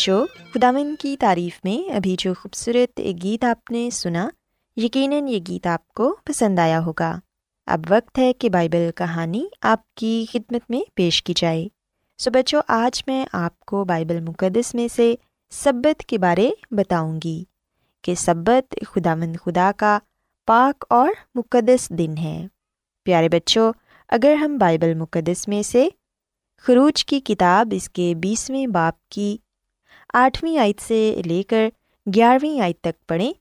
بچوں خداون کی تعریف میں ابھی جو خوبصورت گیت آپ نے سنا، یقیناً یہ گیت آپ کو پسند آیا ہوگا۔ اب وقت ہے کہ بائبل کہانی آپ کی خدمت میں پیش کی جائے۔ سو بچوں، آج میں آپ کو بائبل مقدس میں سے سبت کے بارے بتاؤں گی کہ سبت خدا مند خدا کا پاک اور مقدس دن ہے۔ پیارے بچوں، اگر ہم بائبل مقدس میں سے خروج کی کتاب اس کے بیسویں باپ کی آٹھویں آیت سے لے کر گیارہویں آیت تک پڑھیں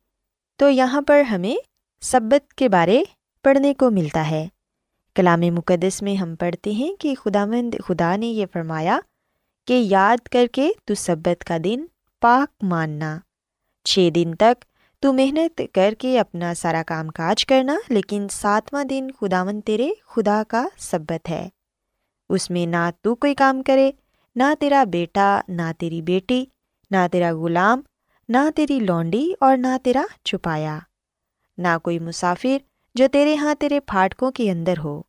تو یہاں پر ہمیں سبت کے بارے پڑھنے کو ملتا ہے۔ کلام مقدس میں ہم پڑھتے ہیں کہ خدا مند خدا نے یہ فرمایا کہ یاد کر کے تو سبت کا دن پاک ماننا۔ چھ دن تک تو محنت کر کے اپنا سارا کام کاج کرنا، لیکن ساتواں دن خدا مند تیرے خدا کا سبت ہے۔ اس میں نہ تو کوئی کام کرے، نہ تیرا بیٹا، نہ تیری بیٹی نہ تیرا غلام، نہ تیری لونڈی اور نہ تیرا چھپایا۔ نہ کوئی مسافر جو تیرے ہاں تیرے پھاٹکوں کے اندر ہو،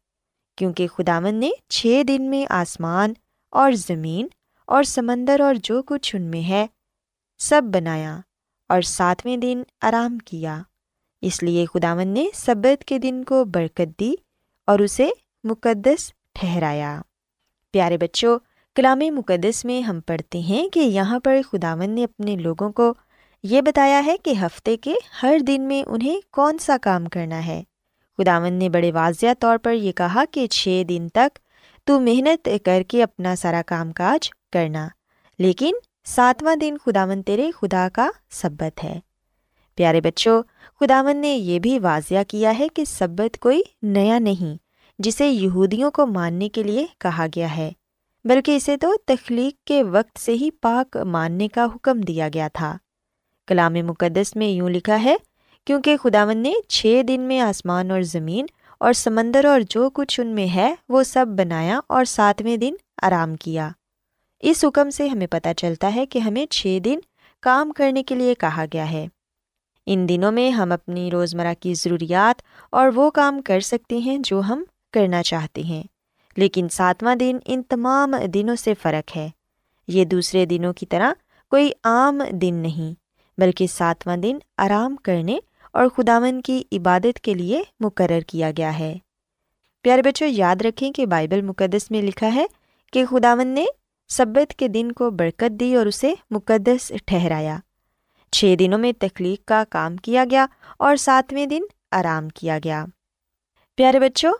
کیونکہ خداون نے چھ دن میں آسمان اور زمین اور سمندر اور جو کچھ ان میں ہے سب بنایا اور ساتویں دن آرام کیا۔ اس لیے خداون نے سبت کے دن کو برکت دی اور اسے مقدس ٹھہرایا۔ پیارے بچوں کلام مقدس میں ہم پڑھتے ہیں کہ یہاں پر خداون نے اپنے لوگوں کو یہ بتایا ہے کہ ہفتے کے ہر دن میں انہیں کون سا کام کرنا ہے۔ خداون نے بڑے واضح طور پر یہ کہا کہ چھ دن تک تو محنت کر کے اپنا سارا کام کاج کرنا، لیکن ساتواں دن خداون تیرے خدا کا سبت ہے۔ پیارے بچوں خداون نے یہ بھی واضح کیا ہے کہ سبت کوئی نیا نہیں، جسے یہودیوں کو ماننے کے لیے کہا گیا ہے۔ بلکہ اسے تو تخلیق کے وقت سے ہی پاک ماننے کا حکم دیا گیا تھا۔ کلام مقدس میں یوں لکھا ہے، کیونکہ خداون نے چھ دن میں آسمان اور زمین اور سمندر اور جو کچھ ان میں ہے، وہ سب بنایا اور ساتویں دن آرام کیا۔ اس حکم سے ہمیں پتہ چلتا ہے کہ ہمیں چھ دن کام کرنے کے لیے کہا گیا ہے۔ ان دنوں میں ہم اپنی روزمرہ کی ضروریات اور وہ کام کر سکتے ہیں جو ہم کرنا چاہتے ہیں۔ لیکن ساتواں دن ان تمام دنوں سے فرق ہے۔ یہ دوسرے دنوں کی طرح کوئی عام دن نہیں، بلکہ ساتواں دن آرام کرنے اور خداون کی عبادت کے لیے مقرر کیا گیا ہے۔ پیارے بچوں، یاد رکھیں کہ بائبل مقدس میں لکھا ہے کہ خداون نے سبت کے دن کو برکت دی اور اسے مقدس ٹھہرایا۔ چھ دنوں میں تخلیق کا کام کیا گیا اور ساتویں دن آرام کیا گیا۔ پیارے بچوں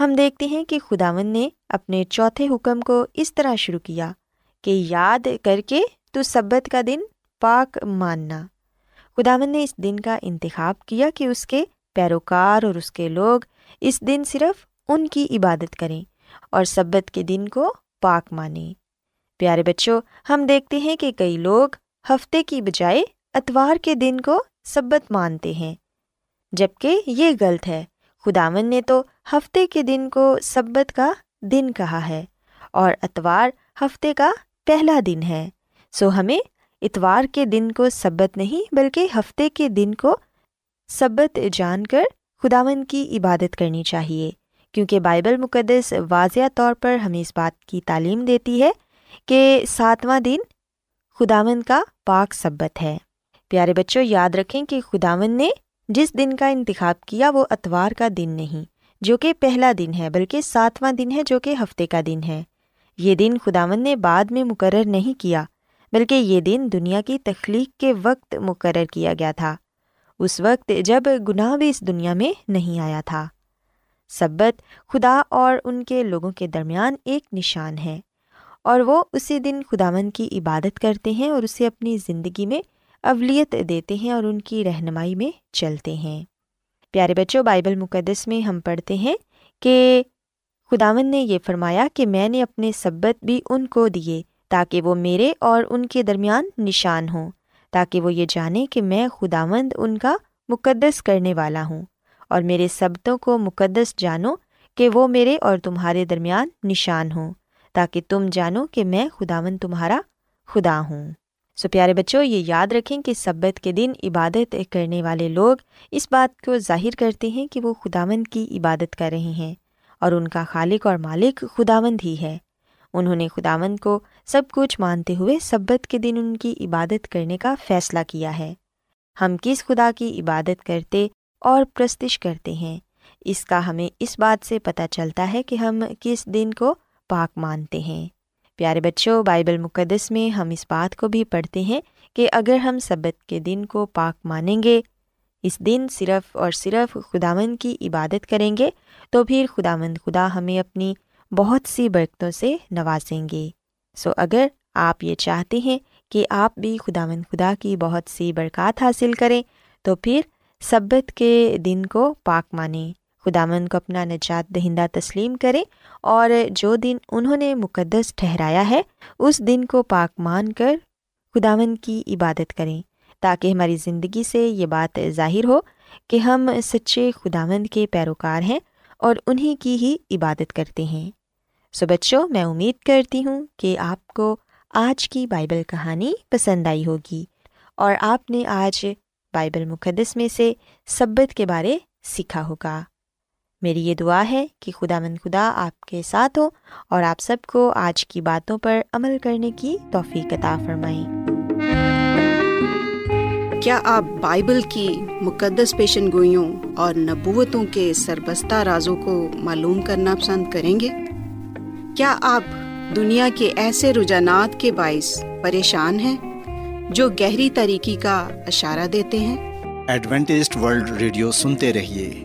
ہم دیکھتے ہیں کہ خداون نے اپنے چوتھے حکم کو اس طرح شروع کیا کہ یاد کر کے تو سبت کا دن پاک ماننا۔ خداون نے اس دن کا انتخاب کیا کہ اس کے پیروکار اور اس کے لوگ اس دن صرف ان کی عبادت کریں اور سبت کے دن کو پاک مانیں۔ پیارے بچوں، ہم دیکھتے ہیں کہ کئی لوگ ہفتے کی بجائے اتوار کے دن کو سبت مانتے ہیں۔ جبکہ یہ غلط ہے خداون نے تو ہفتے کے دن کو سبت کا دن کہا ہے اور اتوار ہفتے کا پہلا دن ہے۔ سو ہمیں اتوار کے دن کو سبت نہیں بلکہ ہفتے کے دن کو سبت جان کر خداون کی عبادت کرنی چاہیے، کیونکہ بائبل مقدس واضح طور پر ہمیں اس بات کی تعلیم دیتی ہے کہ ساتواں دن خداون کا پاک سبت ہے۔ پیارے بچوں، یاد رکھیں کہ خداون نے جس دن کا انتخاب کیا وہ اتوار کا دن نہیں جو کہ پہلا دن ہے، بلکہ ساتواں دن ہے جو کہ ہفتے کا دن ہے۔ یہ دن خداون نے بعد میں مقرر نہیں کیا، بلکہ یہ دن دنیا کی تخلیق کے وقت مقرر کیا گیا تھا۔ اس وقت جب گناہ بھی اس دنیا میں نہیں آیا تھا۔ سبت، خدا اور ان کے لوگوں کے درمیان ایک نشان ہے۔ اور وہ اسی دن خداون کی عبادت کرتے ہیں اور اسے اپنی زندگی میں اولیت دیتے ہیں اور ان کی رہنمائی میں چلتے ہیں۔ پیارے بچوں، بائبل مقدس میں ہم پڑھتے ہیں کہ خداون نے یہ فرمایا کہ میں نے اپنے سبت بھی ان کو دیے تاکہ وہ میرے اور ان کے درمیان نشان ہوں، تاکہ وہ یہ جانیں کہ میں خداوند ان کا مقدس کرنے والا ہوں اور میرے سبتوں کو مقدس جانو کہ وہ میرے اور تمہارے درمیان نشان ہوں، تاکہ تم جانو کہ میں خداون تمہارا خدا ہوں۔ سو پیارے بچوں، یہ یاد رکھیں کہ سبت کے دن عبادت کرنے والے لوگ اس بات کو ظاہر کرتے ہیں کہ وہ خداوند کی عبادت کر رہے ہیں اور ان کا خالق اور مالک خداوند ہی ہے۔ انہوں نے خداوند کو سب کچھ مانتے ہوئے سبت کے دن ان کی عبادت کرنے کا فیصلہ کیا ہے۔ ہم کس خدا کی عبادت کرتے اور پرستش کرتے ہیں؟ اس کا ہمیں اس بات سے پتہ چلتا ہے کہ ہم کس دن کو پاک مانتے ہیں۔ پیارے بچوں، بائبل مقدس میں ہم اس بات کو بھی پڑھتے ہیں کہ اگر ہم سبت کے دن کو پاک مانیں گے، اس دن صرف اور صرف خداوند کی عبادت کریں گے، تو پھر خداوند خدا ہمیں اپنی بہت سی برکتوں سے نوازیں گے۔ سو اگر آپ یہ چاہتے ہیں کہ آپ بھی خداوند خدا کی بہت سی برکات حاصل کریں، تو پھر سبت کے دن کو پاک مانیں۔ خداون کو اپنا نجات دہندہ تسلیم کریں اور جو دن انہوں نے مقدس ٹھہرایا ہے، اس دن کو پاک مان کر خداون کی عبادت کریں تاکہ ہماری زندگی سے یہ بات ظاہر ہو کہ ہم سچے خداوند کے پیروکار ہیں اور انہیں کی ہی عبادت کرتے ہیں۔ سو بچوں، میں امید کرتی ہوں کہ آپ کو آج کی بائبل کہانی پسند آئی ہوگی اور آپ نے آج بائبل مقدس میں سے سبت کے بارے سیکھا ہوگا۔ میری یہ دعا ہے کہ خدا مند خدا آپ کے ساتھ ہو اور آپ سب کو آج کی باتوں پر عمل کرنے کی توفیق عطا فرمائیں۔ کیا آپ بائبل کی مقدس پیشن گوئیوں اور نبوتوں کے سربستہ رازوں کو معلوم کرنا پسند کریں گے؟ کیا آپ دنیا کے ایسے رجحانات کے باعث پریشان ہیں جو گہری طریقے کا اشارہ دیتے ہیں؟ ایڈوینٹسٹ ورلڈ ریڈیو سنتے رہیے۔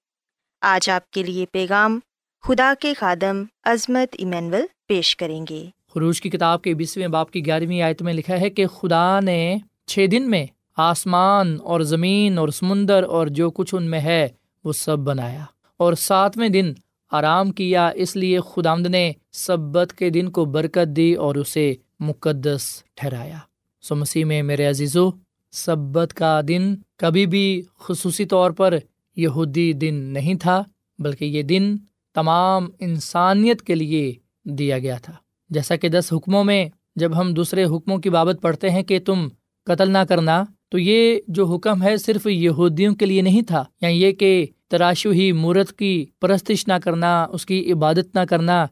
آج آپ کے لیے پیغام خدا کے خادم عظمت ایمینول پیش کریں گے۔ خروش کی کتاب کے بیسویں باپ کی گیارہویں آیت میں لکھا ہے کہ خدا نے چھ دن میں آسمان اور زمین اور سمندر اور جو کچھ ان میں ہے، وہ سب بنایا۔ اور ساتویں دن آرام کیا، اس لیے خدامد نے سبت کے دن کو برکت دی اور اسے مقدس ٹھہرایا۔ سو مسیح میں میرے عزیزو، سبت کا دن کبھی بھی خصوصی طور پر یہودی دن نہیں تھا، بلکہ یہ دن تمام انسانیت کے لیے دیا گیا تھا۔ جیسا کہ دس حکموں میں جب ہم دوسرے حکموں کی بابت پڑھتے ہیں کہ تم قتل نہ کرنا، تو یہ جو حکم ہے صرف یہودیوں کے لیے نہیں تھا۔ یا یہ کہ تراشو ہی مورت کی پرستش نہ کرنا، اس کی عبادت نہ کرنا،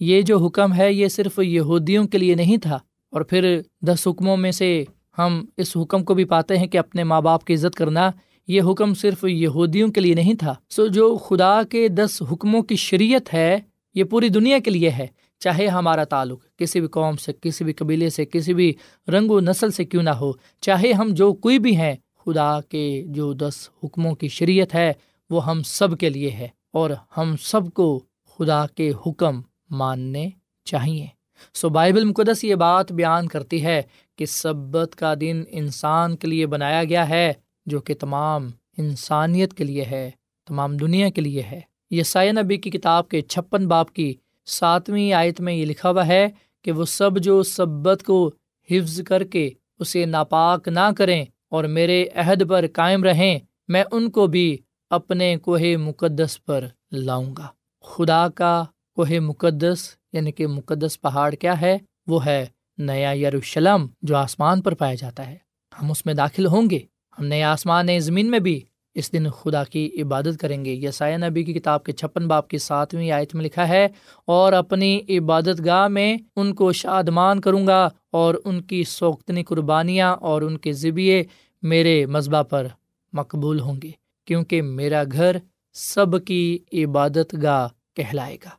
یہ جو حکم ہے یہ صرف یہودیوں کے لیے نہیں تھا۔ اور پھر دس حکموں میں سے ہم اس حکم کو بھی پاتے ہیں کہ اپنے ماں باپ کی عزت کرنا یہ حکم صرف یہودیوں کے لیے نہیں تھا۔ سو جو خدا کے دس حکموں کی شریعت ہے، یہ پوری دنیا کے لیے ہے، چاہے ہمارا تعلق کسی بھی قوم سے، کسی بھی قبیلے سے، کسی بھی رنگ و نسل سے کیوں نہ ہو، چاہے ہم جو کوئی بھی ہیں، خدا کے جو دس حکموں کی شریعت ہے، وہ ہم سب کے لیے ہے اور ہم سب کو خدا کے حکم ماننے چاہیے۔ سو بائبل مقدس یہ بات بیان کرتی ہے کہ سبت کا دن انسان کے لیے بنایا گیا ہے۔ جو کہ تمام انسانیت کے لیے ہے، تمام دنیا کے لیے ہے۔ یہ سائے نبی کی کتاب کے چھپن باپ کی ساتویں آیت میں یہ لکھا ہوا ہے کہ وہ سب جو سبت کو حفظ کر کے اسے ناپاک نہ کریں اور میرے عہد پر قائم رہیں، میں ان کو بھی اپنے کوہ مقدس پر لاؤں گا۔ خدا کا کوہ مقدس یعنی کہ مقدس پہاڑ کیا ہے؟ وہ ہے نیا یروشلم جو آسمان پر پایا جاتا ہے۔ ہم اس میں داخل ہوں گے۔ ہم نئے آسمان، نئے زمین میں بھی اس دن خدا کی عبادت کریں گے۔ یسایہ نبی کی کتاب کے چھپن باپ کی ساتویں آیت میں لکھا ہے، اور اپنی عبادت گاہ میں ان کو شادمان کروں گا اور ان کی سوختنی قربانیاں اور ان کے ذبیے میرے مذبح پر مقبول ہوں گے، کیونکہ میرا گھر سب کی عبادت گاہ کہلائے گا۔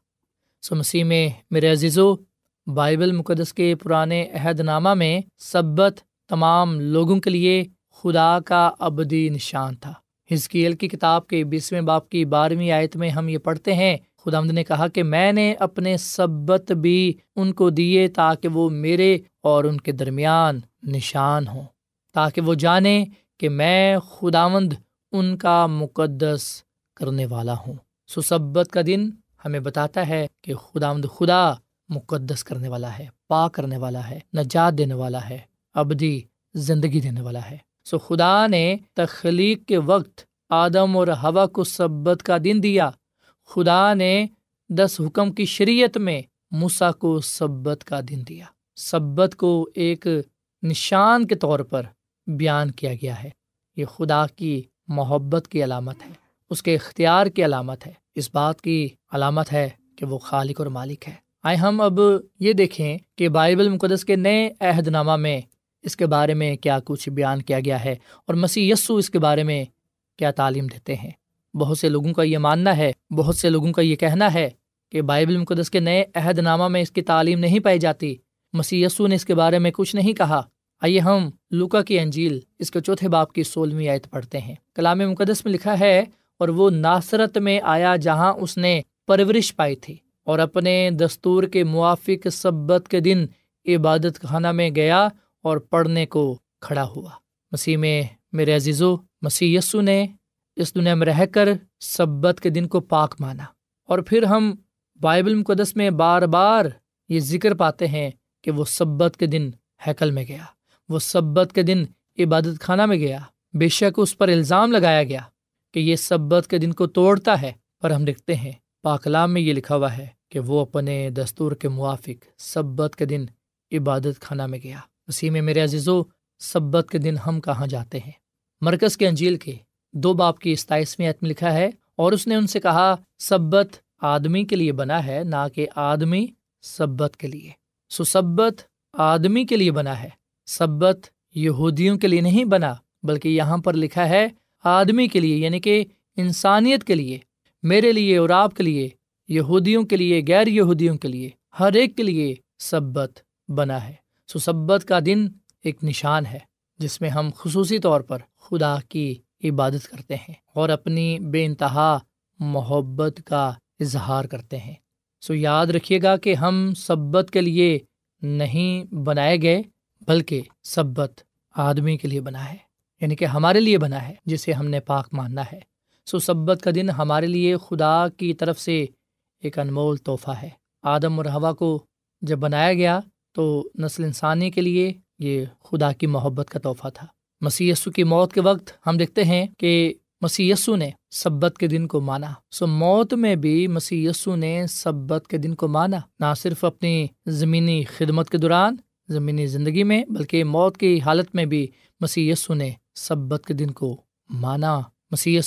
سو مسیح میں میرے عزیزو، بائبل مقدس کے پرانے عہد نامہ میں سبت تمام لوگوں کے لیے خدا کا ابدی نشان تھا۔ ہزکیل کی کتاب کے بیسویں باپ کی بارہویں آیت میں ہم یہ پڑھتے ہیں خدا نے کہا کہ میں نے اپنے سبت بھی ان کو دیے تاکہ وہ میرے اور ان کے درمیان نشان ہوں، تاکہ وہ جانے کہ میں خداوند ان کا مقدس کرنے والا ہوں۔ سو سبت کا دن ہمیں بتاتا ہے کہ خداوند خدا مقدس کرنے والا ہے پا کرنے والا ہے، نجات دینے والا ہے، ابدی زندگی دینے والا ہے۔ سو خدا نے تخلیق کے وقت آدم اور ہوا کو سبت کا دن دیا۔ خدا نے دس حکم کی شریعت میں موسا کو سبت کا دن دیا۔ سبت کو ایک نشان کے طور پر بیان کیا گیا ہے۔ یہ خدا کی محبت کی علامت ہے۔ اس کے اختیار کی علامت ہے۔ اس بات کی علامت ہے کہ وہ خالق اور مالک ہے۔ آئے ہم اب یہ دیکھیں کہ بائبل مقدس کے نئے عہد نامہ میں اس کے بارے میں کیا کچھ بیان کیا گیا ہے اور مسیح یسو اس کے بارے میں کیا تعلیم دیتے ہیں؟ بہت سے لوگوں کا یہ ماننا ہے، بہت سے لوگوں کا یہ کہنا ہے کہ بائبل مقدس کے نئے عہد نامہ میں اس کی تعلیم نہیں پائی جاتی۔ مسیح یسو نے اس کے بارے میں کچھ نہیں کہا۔ آئیے ہم لوکا کی انجیل، اس کے چوتھے باپ کی سولہویں آیت پڑھتے ہیں۔ کلام مقدس میں لکھا ہے، اور وہ ناصرت میں آیا جہاں اس نے پرورش پائی تھی اور اپنے دستور کے موافق سبت کے دن عبادت خانہ میں گیا اور پڑھنے کو کھڑا ہوا۔ مسیح میں میرے عزیزو، مسیح یسو نے اس دنیا میں رہ کر سبت کے دن کو پاک مانا۔ اور پھر ہم بائبل مقدس میں بار بار یہ ذکر پاتے ہیں کہ وہ سبت کے دن ہیکل میں گیا۔ وہ سبت کے دن عبادت خانہ میں گیا۔ بے شک اس پر الزام لگایا گیا کہ یہ سبت کے دن کو توڑتا ہے۔ پر ہم دیکھتے ہیں پاکلام میں یہ لکھا ہوا ہے کہ وہ اپنے دستور کے موافق سبت کے دن عبادت خانہ میں گیا۔ اسی میں میرے عزیزو، سبت کے دن ہم کہاں جاتے ہیں؟ مرکز کے انجیل کے دو باپ کی ستائیسویں عتم لکھا ہے، اور اس نے ان سے کہا، سبت آدمی کے لیے بنا ہے، نہ کہ آدمی سبت کے لیے۔ سو سبت آدمی کے لیے بنا ہے، سبت یہودیوں کے لیے نہیں بنا، بلکہ یہاں پر لکھا ہے، آدمی کے لیے یعنی کہ انسانیت کے لیے، میرے لیے اور آپ کے لیے، یہودیوں کے لیے، غیر یہودیوں کے لیے، ہر ایک کے لیے سبت بنا ہے۔ سو سبت کا دن ایک نشان ہے، جس میں ہم خصوصی طور پر خدا کی عبادت کرتے ہیں اور اپنی بے انتہا محبت کا اظہار کرتے ہیں۔ سو یاد رکھیے گا کہ ہم سبت کے لیے نہیں بنائے گئے، بلکہ سبت آدمی کے لیے بنا ہے یعنی کہ ہمارے لیے بنا ہے، جسے ہم نے پاک ماننا ہے۔ سو سبت کا دن ہمارے لیے خدا کی طرف سے ایک انمول تحفہ ہے۔ آدم اور ہوا کو جب بنایا گیا تو نسل انسانی کے لیے یہ خدا کی محبت کا تحفہ تھا۔ مسی کی موت کے وقت ہم دیکھتے ہیں کہ مسی نے سبت کے دن کو مانا۔ سو موت میں بھی مسی نے سبت کے دن کو مانا۔ نہ صرف اپنی زمینی خدمت کے دوران، زمینی زندگی میں، بلکہ موت کی حالت میں بھی مسی نے سبت کے دن کو مانا۔ مسی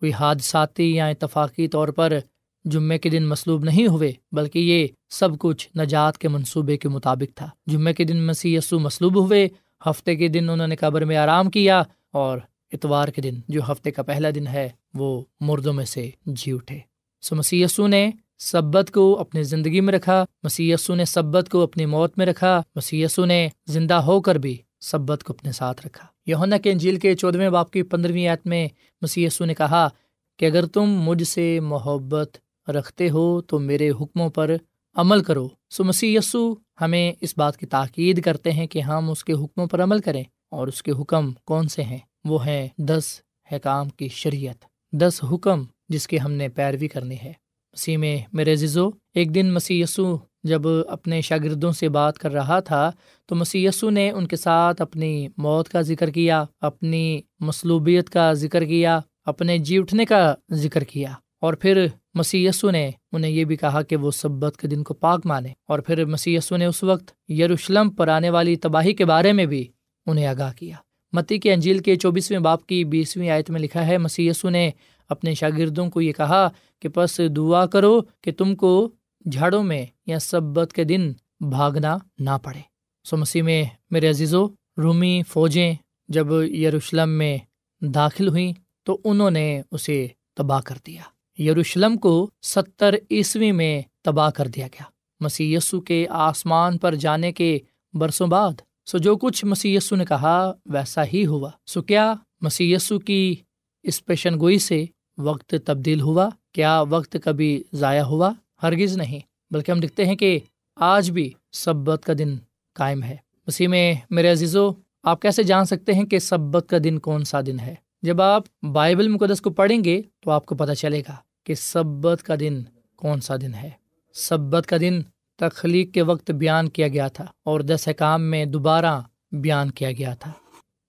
کوئی حادثاتی یا اتفاقی طور پر جمعے کے دن مصلوب نہیں ہوئے، بلکہ یہ سب کچھ نجات کے منصوبے کے مطابق تھا۔ جمعے کے دن مسیح یسو مصلوب ہوئے، ہفتے کے دن انہوں نے قبر میں آرام کیا اور اتوار کے دن جو ہفتے کا پہلا دن ہے، وہ مردوں میں سے جی اٹھے۔ سو مسی یسو نے سبت کو اپنی زندگی میں رکھا مسی یسو نے سبت کو اپنی موت میں رکھا مسی یسو نے زندہ ہو کر بھی سبت کو اپنے ساتھ رکھا۔ یونا کے انجیل کے چودھویں باپ کی پندرہویں آیت میں مسی یسو نے کہا کہ اگر تم مجھ سے محبت رکھتے ہو تو میرے حکموں پر عمل کرو۔ سو مسیح یسو ہمیں اس بات کی تاکید کرتے ہیں کہ ہم اس کے حکموں پر عمل کریں۔ اور اس کے حکم کون سے ہیں؟ وہ ہیں دس حکام کی شریعت۔ دس حکم جس کی ہم نے پیروی کرنی ہے۔ مسیح میں میرے ززو ایک دن مسیح یسو جب اپنے شاگردوں سے بات کر رہا تھا، تو مسی یسو نے ان کے ساتھ اپنی موت کا ذکر کیا، اپنی مصلوبیت کا ذکر کیا، اپنے جی اٹھنے کا ذکر کیا۔ اور پھر مسی یسو نے انہیں یہ بھی کہا کہ وہ سبت کے دن کو پاک مانے اور پھر مسی یسو نے اس وقت یروشلم پر آنے والی تباہی کے بارے میں بھی انہیں آگاہ کیا۔ متی کے انجیل کے چوبیسویں باپ کی بیسویں آیت میں لکھا ہے مسی نے اپنے شاگردوں کو یہ کہا کہ پس دعا کرو کہ تم کو جھاڑوں میں یا سبت کے دن بھاگنا نہ پڑے۔ سو مسیح میں میرے عزیزو، رومی فوجیں جب یروشلم میں داخل ہوئیں تو انہوں نے اسے تباہ کر دیا۔ یروشلم کو ستر عیسوی میں تباہ کر دیا گیا۔ مسی کے آسمان پر جانے کے برسوں بعد سو جو کچھ مسی نے کہا ویسا ہی ہوا۔ سو کیا مسی کی اس پیشن گوئی سے وقت تبدیل ہوا؟ کیا وقت کبھی ضائع ہوا؟ ہرگز نہیں، بلکہ ہم دکھتے ہیں کہ آج بھی سبت کا دن قائم ہے۔ اسی میں، میرے عزیزو، آپ کیسے جان سکتے ہیں کہ سبت کا دن کون سا دن ہے؟ جب آپ بائبل مقدس کو پڑھیں گے تو آپ کو پتہ چلے گا کہ سبت کا دن کون سا دن ہے۔ سبت کا دن تخلیق کے وقت بیان کیا گیا تھا اور دس احکام میں دوبارہ بیان کیا گیا تھا۔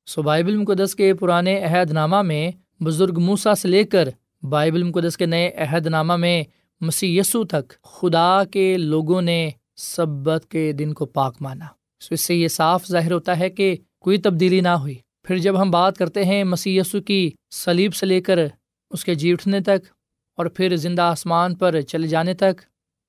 سو بائبل مقدس کے پرانے عہد نامہ میں بزرگ موسا سے لے کر بائبل مقدس کے نئے عہد نامہ میں مسی یسو تک خدا کے لوگوں نے سبت کے دن کو پاک مانا۔ سو اس سے یہ صاف ظاہر ہوتا ہے کہ کوئی تبدیلی نہ ہوئی۔ پھر جب ہم بات کرتے ہیں مسی یسو کی سلیب سے لے کر اس کے جی اٹھنے تک اور پھر زندہ آسمان پر چلے جانے تک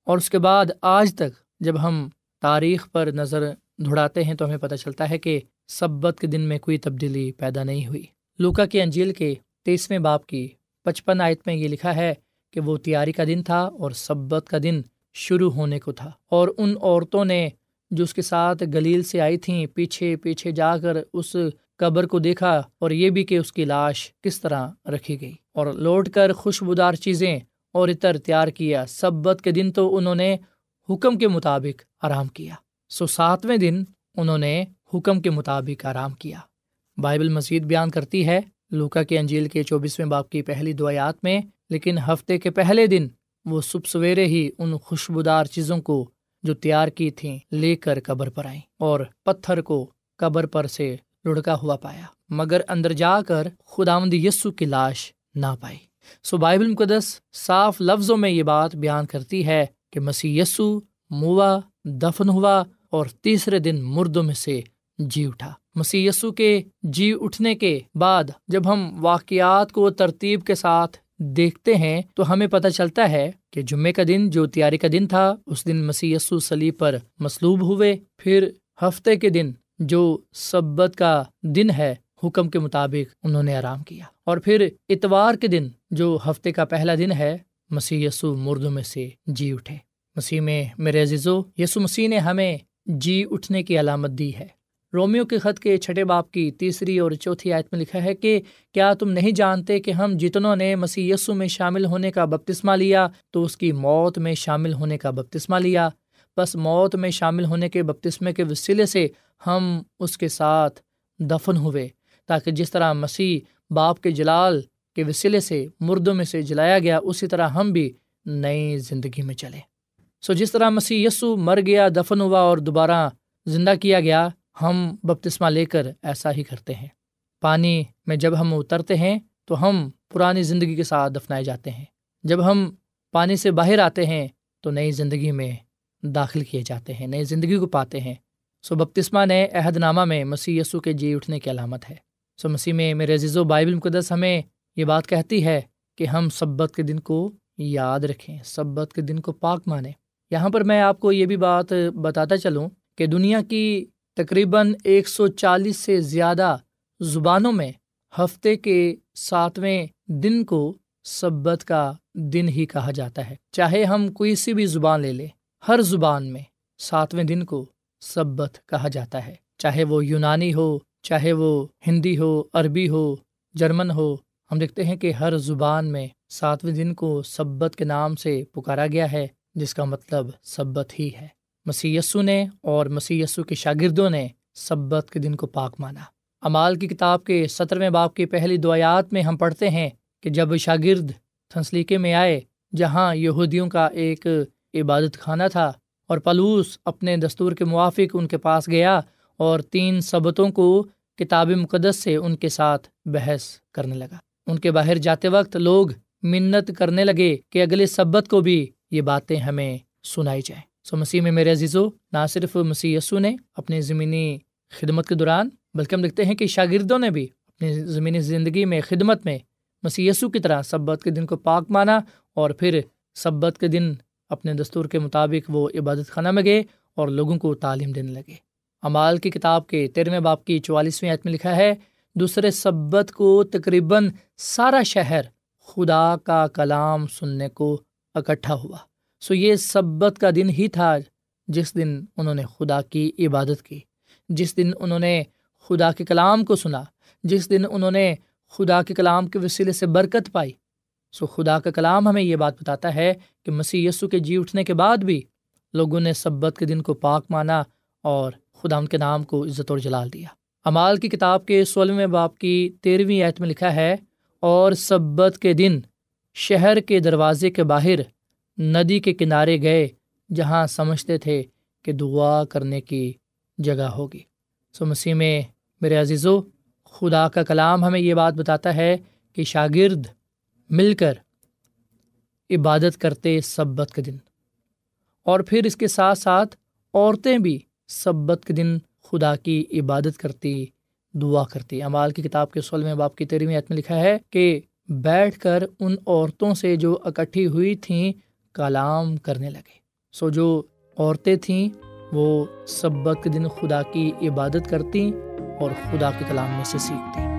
اور اس کے بعد آج تک جب ہم تاریخ پر نظر دھڑاتے ہیں تو ہمیں پتہ چلتا ہے کہ سبت کے دن میں کوئی تبدیلی پیدا نہیں ہوئی۔ لوکا کی انجیل کے تیسویں باپ کی پچپن آیت میں یہ لکھا ہے کہ وہ تیاری کا دن تھا اور سبت کا دن شروع ہونے کو تھا اور ان عورتوں نے جو اس کے ساتھ گلیل سے آئی تھیں، پیچھے پیچھے جا کر اس قبر کو دیکھا اور یہ بھی کہ اس کی لاش کس طرح رکھی گئی اور لوٹ کر خوشبودار چیزیں اور عطر تیار کیا۔ سبت کے دن تو انہوں نے حکم کے مطابق آرام کیا۔ سو ساتویں دن انہوں نے حکم کے مطابق آرام کیا۔ بائبل مزید بیان کرتی ہے لوکا کے انجیل کے چوبیسویں باپ کی پہلی دعیات میں، لیکن ہفتے کے پہلے دن وہ صبح سویرے ہی ان خوشبودار چیزوں کو جو تیار کی تھیں لے کر قبر پر آئیں اور پتھر کو قبر پر سے لڑکا ہوا پایا، مگر اندر جا کر خداوند یسو کی لاش نہ پائی۔ سو بائبل مقدس صاف لفظوں میں یہ بات بیان کرتی ہے کہ مسیح یسو موا دفن ہوا اور تیسرے دن مردوں میں سے جی اٹھا۔ مسی یسو کے جی اٹھنے کے بعد جب ہم واقعات کو ترتیب کے ساتھ دیکھتے ہیں، تو ہمیں پتہ چلتا ہے کہ جمعے کا دن جو تیاری کا دن تھا، اس دن مسی یسو سلیب پر مصلوب ہوئے۔ پھر ہفتے کے دن جو سبت کا دن ہے، حکم کے مطابق انہوں نے آرام کیا۔ اور پھر اتوار کے دن، جو ہفتے کا پہلا دن ہے، مسیح یسو مردوں میں سے جی اٹھے۔ مسیح میں، میرے عزیزو، یسو مسیح نے ہمیں جی اٹھنے کی علامت دی ہے۔ رومیو کے خط کے چھٹے باپ کی تیسری اور چوتھی آیت میں لکھا ہے کہ، کیا تم نہیں جانتے کہ ہم جتنوں نے مسیح یسو میں شامل ہونے کا بپتسمہ لیا، تو اس کی موت میں شامل ہونے کا بپتسمہ لیا؟ بس موت میں شامل ہونے کے بپتسمے کے وسیلے سے ہم اس کے ساتھ دفن ہوئے، تاکہ جس طرح مسیح باپ کے جلال کے وسیلے سے مردوں میں سے جلایا گیا، اسی طرح ہم بھی نئی زندگی میں چلے سو جس طرح مسیح یسو مر گیا، دفن ہوا اور دوبارہ زندہ کیا گیا، ہم بپتسمہ لے کر ایسا ہی کرتے ہیں۔ پانی میں جب ہم اترتے ہیں، تو ہم پرانی زندگی کے ساتھ دفنائے جاتے ہیں۔ جب ہم پانی سے باہر آتے ہیں، تو نئی زندگی میں داخل کیے جاتے ہیں، نئی زندگی کو پاتے ہیں۔ سو بپتسمہ نے عہد نامہ میں مسیح یسو کے جی اٹھنے کی علامت ہے۔ سو مسیح میں میرے عزیز و بائبل مقدس ہمیں یہ بات کہتی ہے کہ ہم سبت کے دن کو یاد رکھیں، سبت کے دن کو پاک مانیں۔ یہاں پر میں آپ کو یہ بھی بات بتاتا چلوں کہ دنیا کی تقریباً ایک سو چالیس سے زیادہ زبانوں میں ہفتے کے ساتویں دن کو سبت کا دن ہی کہا جاتا ہے۔ چاہے ہم کوئی سی بھی زبان لے لیں ہر زبان میں ساتویں دن کو سبت کہا جاتا ہے۔ چاہے وہ یونانی ہو، چاہے وہ ہندی ہو، عربی ہو، جرمن ہو، ہم دیکھتے ہیں کہ ہر زبان میں ساتویں دن کو سبت کے نام سے پکارا گیا ہے، جس کا مطلب سبت ہی ہے۔ مسی یسو نے اور مسی یسو کے شاگردوں نے سبت کے دن کو پاک مانا۔ امال کی کتاب کے سترویں باپ کی پہلی دعایات میں ہم پڑھتے ہیں کہ جب شاگرد تھنسلیقے میں آئے، جہاں یہودیوں کا ایک عبادت خانہ تھا اور پلوس اپنے دستور کے موافق ان کے پاس گیا اور تین سبتوں کو کتاب مقدس سے ان کے ساتھ بحث کرنے لگا۔ ان کے باہر جاتے وقت لوگ منت کرنے لگے کہ اگلے سبت کو بھی یہ باتیں ہمیں سنائی جائیں۔ سو مسیح میں میرے عزیزو، نہ صرف مسیح یسو نے اپنی زمینی خدمت کے دوران، بلکہ ہم دیکھتے ہیں کہ شاگردوں نے بھی اپنی زمینی زندگی میں، خدمت میں مسی یسو کی طرح سبت کے دن کو پاک مانا اور پھر سبت کے دن اپنے دستور کے مطابق وہ عبادت خانہ میں گئے اور لوگوں کو تعلیم دینے لگے۔ امال کی کتاب کے تیرہویں باپ کی چوالیسویں عید میں لکھا ہے، دوسرے سبت کو تقریباً سارا شہر خدا کا کلام سننے کو اکٹھا ہوا۔ سو یہ سبت کا دن ہی تھا جس دن انہوں نے خدا کی عبادت کی، جس دن انہوں نے خدا کے کلام کو سنا، جس دن انہوں نے خدا کے کلام کے وسیلے سے برکت پائی۔ سو خدا کا کلام ہمیں یہ بات بتاتا ہے کہ مسیح یسو کے جی اٹھنے کے بعد بھی لوگوں نے سبت کے دن کو پاک مانا اور خدا ان کے نام کو عزت اور جلال دیا۔ امال کی کتاب کے سولہویں باپ کی تیرہویں آیت میں لکھا ہے، اور سبت کے دن شہر کے دروازے کے باہر ندی کے کنارے گئے جہاں سمجھتے تھے کہ دعا کرنے کی جگہ ہوگی۔ سو مسیح میں میرے عزیزو، خدا کا کلام ہمیں یہ بات بتاتا ہے کہ شاگرد مل کر عبادت کرتے سبت کے دن۔ اور پھر اس کے ساتھ ساتھ عورتیں بھی سبت کے دن خدا کی عبادت کرتی، دعا کرتی۔ امال کی کتاب کے سول میں باپ کی تیرہویں میں لکھا ہے کہ بیٹھ کر ان عورتوں سے جو اکٹھی ہوئی تھیں کلام کرنے لگے۔ سو جو عورتیں تھیں وہ سبت کے دن خدا کی عبادت کرتی اور خدا کے کلام میں سے سیکھتی